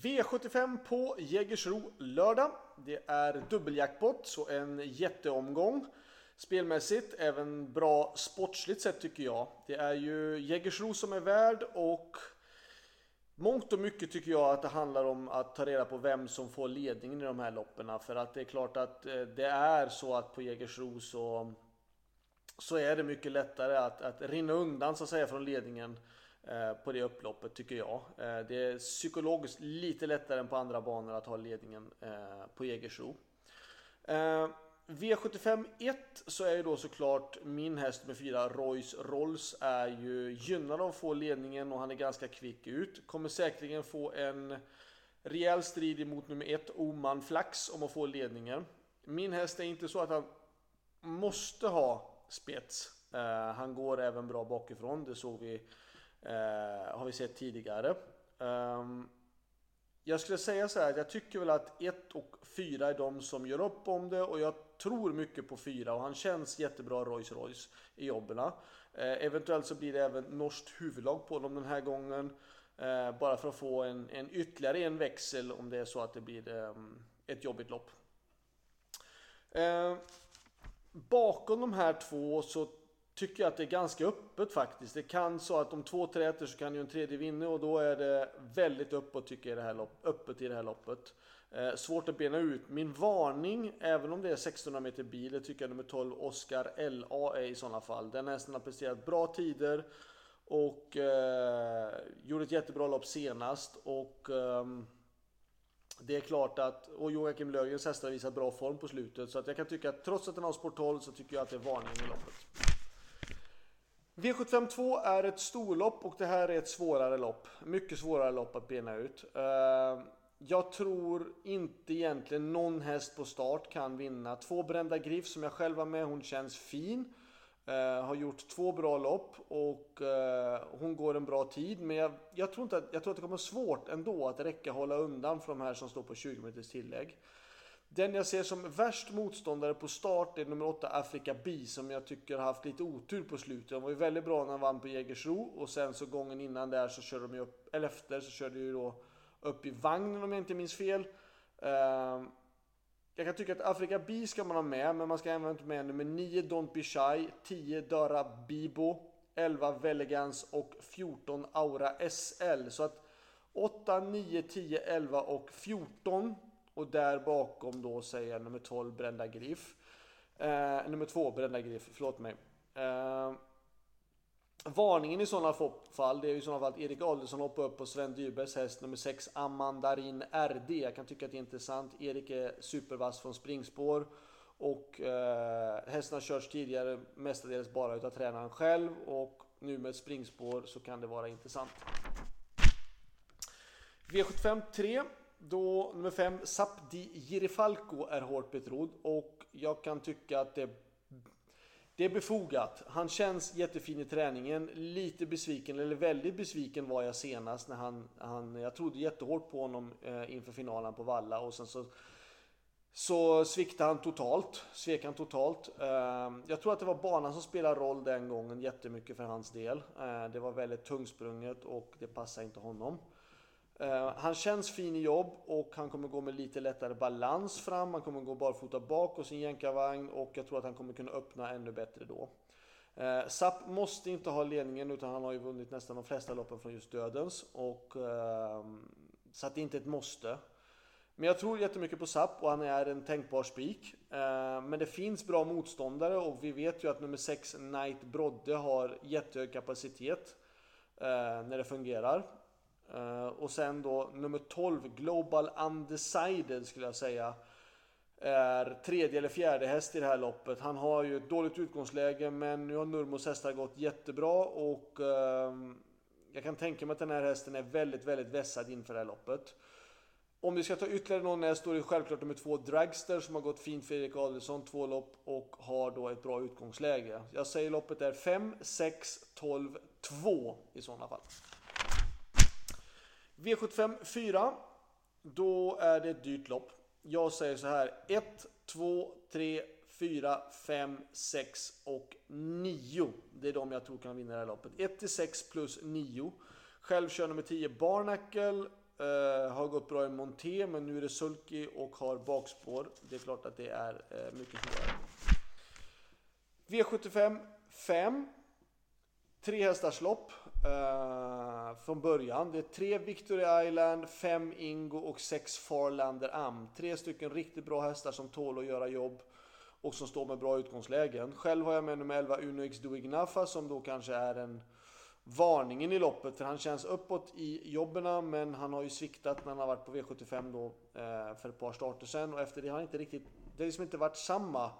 V75 på Jägersro lördag. Det är dubbeljackpot, så en jätteomgång. Spelmässigt, även bra sportsligt sett tycker jag. Det är ju Jägersro som är värd och mångt och mycket tycker jag att det handlar om att ta reda på vem som får ledningen i de här loppen. För att det är klart att eh, det är så att på Jägersro så, så är det mycket lättare att, att rinna undan så att säga från ledningen Eh, på det upploppet tycker jag. Eh, det är psykologiskt lite lättare än på andra banor att ha ledningen eh, på Jägersro. V75 1 så är ju då såklart min häst med fyra Royce Rolls är ju gynnad av att få ledningen och han är ganska kvick ut. Kommer säkerligen få en rejäl strid emot nummer 1 Oman Flax om att få ledningen. Min häst är inte så att han måste ha spets. Han går även bra bakifrån, det såg vi Eh, har vi sett tidigare. Um, jag skulle säga så här, jag tycker väl att 1 och 4 är de som gör upp om det och jag tror mycket på 4 och han känns jättebra Rolls Royce i jobben. Eh, eventuellt så blir det även norskt huvudlag på dem den här gången. Eh, bara för att få en, en ytterligare en växel om det är så att det blir eh, ett jobbigt lopp. Ehm, bakom de här två så tycker jag att det är ganska öppet faktiskt. Det kan så att om två träter så kan ju en tredje vinna och då är det väldigt öppet tycker jag i det här lopp, öppet i det här loppet. Eh, svårt att bena ut. Min varning, även om det är 1600 meter bil, det tycker jag nummer 12 Oscar LA är i sådana fall. Den hästen har presterat bra tider och eh, gjorde ett jättebra lopp senast och eh, det är klart att, och Joakim Löfgrens hästar visar bra form på slutet så att jag kan tycka att trots att den har sport 12 så tycker jag att det är varning i loppet. V752 är ett storlopp och det här är ett svårare lopp. Mycket svårare lopp att bena ut. Eh, jag tror inte egentligen någon häst på start kan vinna. Två Brända Griff som jag själv var med, hon känns fin. Eh, har gjort två bra lopp och eh, hon går en bra tid. Men jag, jag, tror inte att, jag tror att det kommer svårt ändå att räcka hålla undan för de här som står på 20 minuters tillägg. Den jag ser som värst motståndare på start är nummer 8 Africa B som jag tycker har haft lite otur på slutet. De var ju väldigt bra när de vann på Jägersro och sen så gången innan där så körde de ju upp, eller efter så körde de ju då upp i vagnen om jag inte minns fel. Ehm, jag kan tycka att Africa B ska man ha med, men man ska även ha med nummer 9 Don't Be Shy, 10 Dara Bibo, 11 Velegans och 14 Aura SL. Så att 8, 9, 10, 11 och 14 och där bakom då säger jag nummer 12 Brända Griff. Eh, nummer 2 Brända Griff, förlåt mig. Eh, varningen i sådana fall, det är ju i sådana fall att Erik Adelsson hoppar upp på Sven Dybergs häst nummer 6 Amandarin RD. Jag kan tycka att det är intressant. Erik är supervass från springspår. Och eh, hästen har körts tidigare mestadels bara utav tränaren själv och nu med springspår så kan det vara intressant. V75 3 då nummer 5, Sapdi Girifalco är hårt betrodd och jag kan tycka att det, det är befogat. Han känns jättefin i träningen. Lite besviken, eller väldigt besviken var jag senast när han, han jag trodde jättehårt på honom eh, inför finalen på Valla och sen så så sviktade han totalt, svek han totalt. Ehm, jag tror att det var banan som spelade roll den gången jättemycket för hans del. Ehm, det var väldigt tungsprunget och det passade inte honom. Eh, han känns fin i jobb och han kommer gå med lite lättare balans fram. Han kommer gå barfota bak och sin jänkarvagn och jag tror att han kommer kunna öppna ännu bättre då. Eh, uh, Sapp måste inte ha ledningen utan han har ju vunnit nästan de flesta loppen från just dödens. Och, eh, så att det är inte ett måste. Men jag tror jättemycket på Sapp och han är en tänkbar spik. Eh, men det finns bra motståndare och vi vet ju att nummer 6 Knight Brodde har jättehög kapacitet när det fungerar. Uh, och sen då nummer 12, Global Undecided skulle jag säga. Är tredje eller fjärde häst i det här loppet. Han har ju ett dåligt utgångsläge men nu har Nurmos hästar gått jättebra och uh, jag kan tänka mig att den här hästen är väldigt, väldigt vässad inför det här loppet. Om vi ska ta ytterligare någon häst då är det självklart nummer två Dragster som har gått fint för Erik Adelsson, två lopp och har då ett bra utgångsläge. Jag säger loppet är 5, 6, 12, 2 i sådana fall. V75 4. Då är det ett dyrt lopp. Jag säger så här. 1, 2, 3, 4, 5, 6 och 9. Det är de jag tror kan vinna det här loppet. 1 till 6 plus 9. Själv kör nummer 10 Barnacle Eh, har gått bra i Monté, men nu är det sulky och har bakspår. Det är klart att det är eh, mycket svårare. V75 5. Tre hästars lopp eh, från början. Det är tre Victory Island, fem Ingo och sex Farlander Am. Tre stycken riktigt bra hästar som tål att göra jobb och som står med bra utgångslägen. Själv har jag med nummer 11 Uno Duignafa som då kanske är en varningen i loppet för han känns uppåt i jobben men han har ju sviktat när han har varit på V75 då eh, för ett par starter sen och efter det har han inte riktigt, det har liksom inte varit samma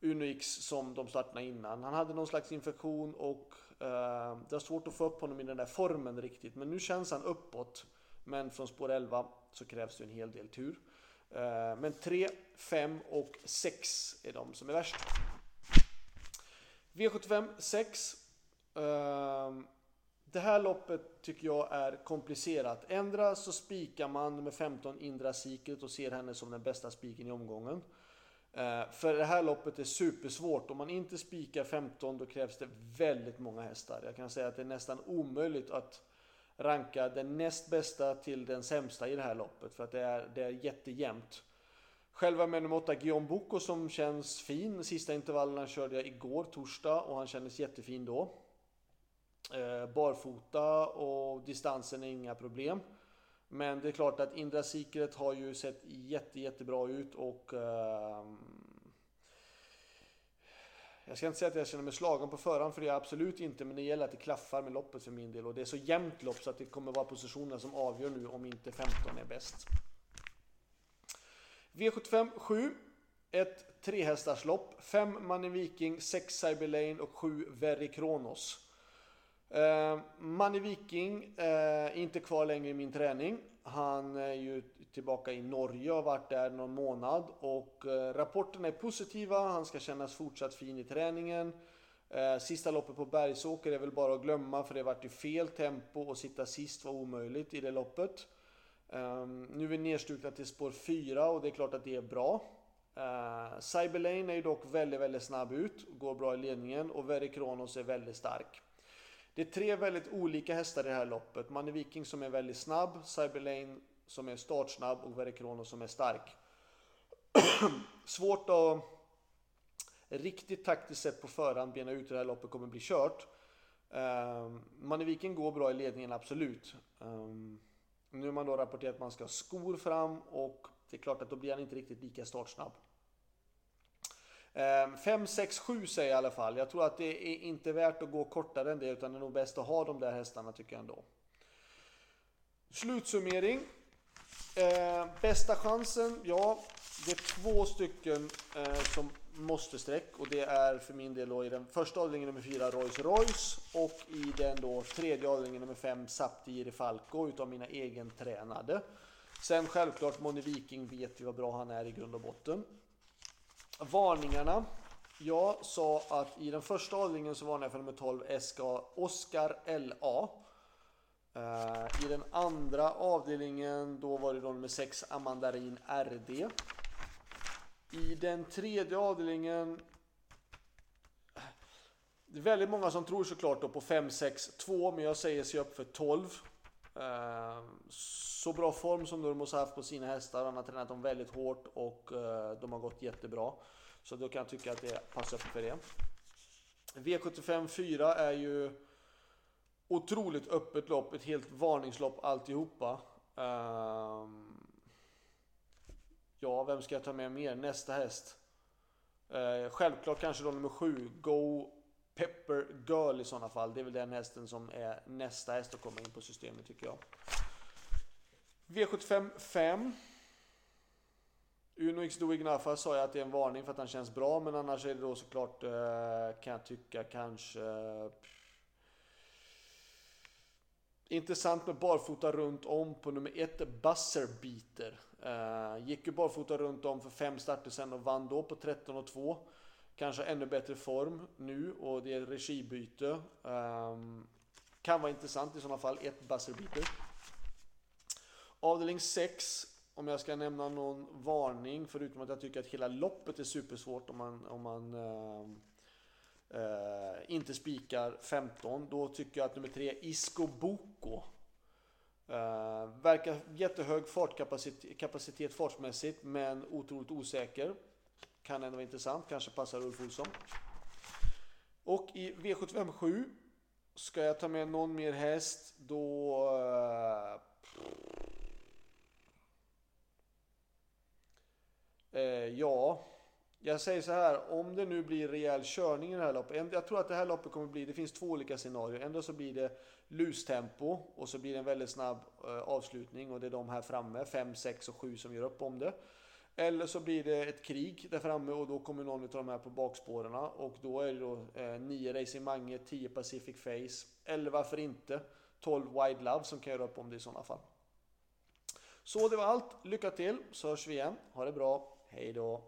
Unix som de startade innan. Han hade någon slags infektion och eh, det var svårt att få upp honom i den där formen riktigt men nu känns han uppåt. Men från spår 11 så krävs det en hel del tur. Eh, men 3, 5 och 6 är de som är värst. V75 6 Ehm, det här loppet tycker jag är komplicerat. Ändra så spikar man med 15 Indra Secret och ser henne som den bästa spiken i omgången. Eh, för det här loppet är supersvårt. Om man inte spikar 15 då krävs det väldigt många hästar. Jag kan säga att det är nästan omöjligt att ranka den näst bästa till den sämsta i det här loppet. För att det är, det är jättejämnt. Själva med nummer 8 Guillaume Boko som känns fin. Sista intervallerna körde jag igår, torsdag, och han kändes jättefin då. Eh, barfota och distansen är inga problem. Men det är klart att Indra Secret har ju sett jätte, jättebra ut och eh, jag ska inte säga att jag känner mig slagen på förhand för det är jag absolut inte men det gäller att det klaffar med loppet för min del och det är så jämnt lopp så att det kommer vara positionerna som avgör nu om inte 15 är bäst. V75 7 ett trehästarslopp, 5 Money Viking, 6 Cyberlane och 7 Very Kronos. Uh, Manny Viking uh, är inte kvar längre i min träning. Han är ju tillbaka i Norge och har varit där någon månad och uh, rapporterna är positiva. Han ska kännas fortsatt fin i träningen. Uh, sista loppet på Bergsåker är väl bara att glömma för det vart ju fel tempo och sitta sist var omöjligt i det loppet. Nu är vi nedstukna till spår 4 och det är klart att det är bra. Uh, Cyberlane är ju dock väldigt, väldigt snabb ut, går bra i ledningen och Verry Kronos är väldigt stark. Det är tre väldigt olika hästar i det här loppet. Manne Viking som är väldigt snabb, Cyberlane som är startsnabb och Verikrono som är stark. Svårt att riktigt taktiskt sett på förhand bena ut hur det här loppet kommer bli kört. Ehm, um, Manne Viking går bra i ledningen, absolut. Um, nu har man då rapporterat att man ska ha skor fram och det är klart att då blir han inte riktigt lika startsnabb. 5, 6, 7 säger jag i alla fall. Jag tror att det är inte värt att gå kortare än det utan det är nog bäst att ha de där hästarna tycker jag ändå. Slutsummering. Eh, bästa chansen? Ja, det är två stycken eh, som måste streck och det är för min del då i den första avdelningen nummer 4 Rolls Royce och i den då tredje avdelningen nummer 5 Sapti Falco utav mina egentränade. Sen självklart Moni Viking vet vi vad bra han är i grund och botten. Varningarna. Jag sa att i den första avdelningen så varnade jag för nummer 12 SK Oscar LA. Eh, I den andra avdelningen då var det då nummer 6 Amandarin RD. I den tredje avdelningen det är väldigt många som tror såklart då på 5, 6, 2 men jag säger se upp för 12. Så bra form som Nurmos har haft på sina hästar. Han har tränat dem väldigt hårt och eh, de har gått jättebra. Så då kan jag tycka att det passar för det. V75 4 är ju otroligt öppet lopp, ett helt varningslopp alltihopa. Ehm, ja, vem ska jag ta med mer? Nästa häst. Eh, självklart kanske då nummer 7, Go Pepper Girl i sådana fall. Det är väl den hästen som är nästa häst att komma in på systemet tycker jag. V75 5. Uno X Do Ignafa sa jag att det är en varning för att han känns bra, men annars är det då såklart, eh, kan jag tycka, kanske... Intressant med barfota runt om på nummer ett, Buzzerbeater. Uh, gick ju barfota runt om för fem starter sen och vann då på 13 och 2. Kanske ännu bättre form nu och det är regibyte. Um, kan vara intressant i sådana fall, ett Buzzerbeater. Avdelning 6 om jag ska nämna någon varning, förutom att jag tycker att hela loppet är supersvårt om man, om man eh, eh, inte spikar 15, då tycker jag att nummer 3, Isco Boko, Uh, eh, verkar jättehög fartkapacitet kapacitet fartmässigt men otroligt osäker. Kan ändå vara intressant, kanske passar Ulf Olsson. Och i V75 7 ska jag ta med någon mer häst då... Uh, Eh, ja, jag säger så här, om det nu blir rejäl körning i det här loppet. Jag tror att det här loppet kommer bli, det finns två olika scenarier. Ändå så blir det lustempo och så blir det en väldigt snabb eh, avslutning och det är de här framme, 5, 6 och 7 som gör upp om det. Eller så blir det ett krig där framme och då kommer någon av de här på bakspåren och då är det då eh, 9 Racing Mange, 10 Pacific Face eller varför inte 12 Wide Love som kan göra upp om det i sådana fall. Så det var allt. Lycka till så hörs vi igen. Ha det bra. Hej då.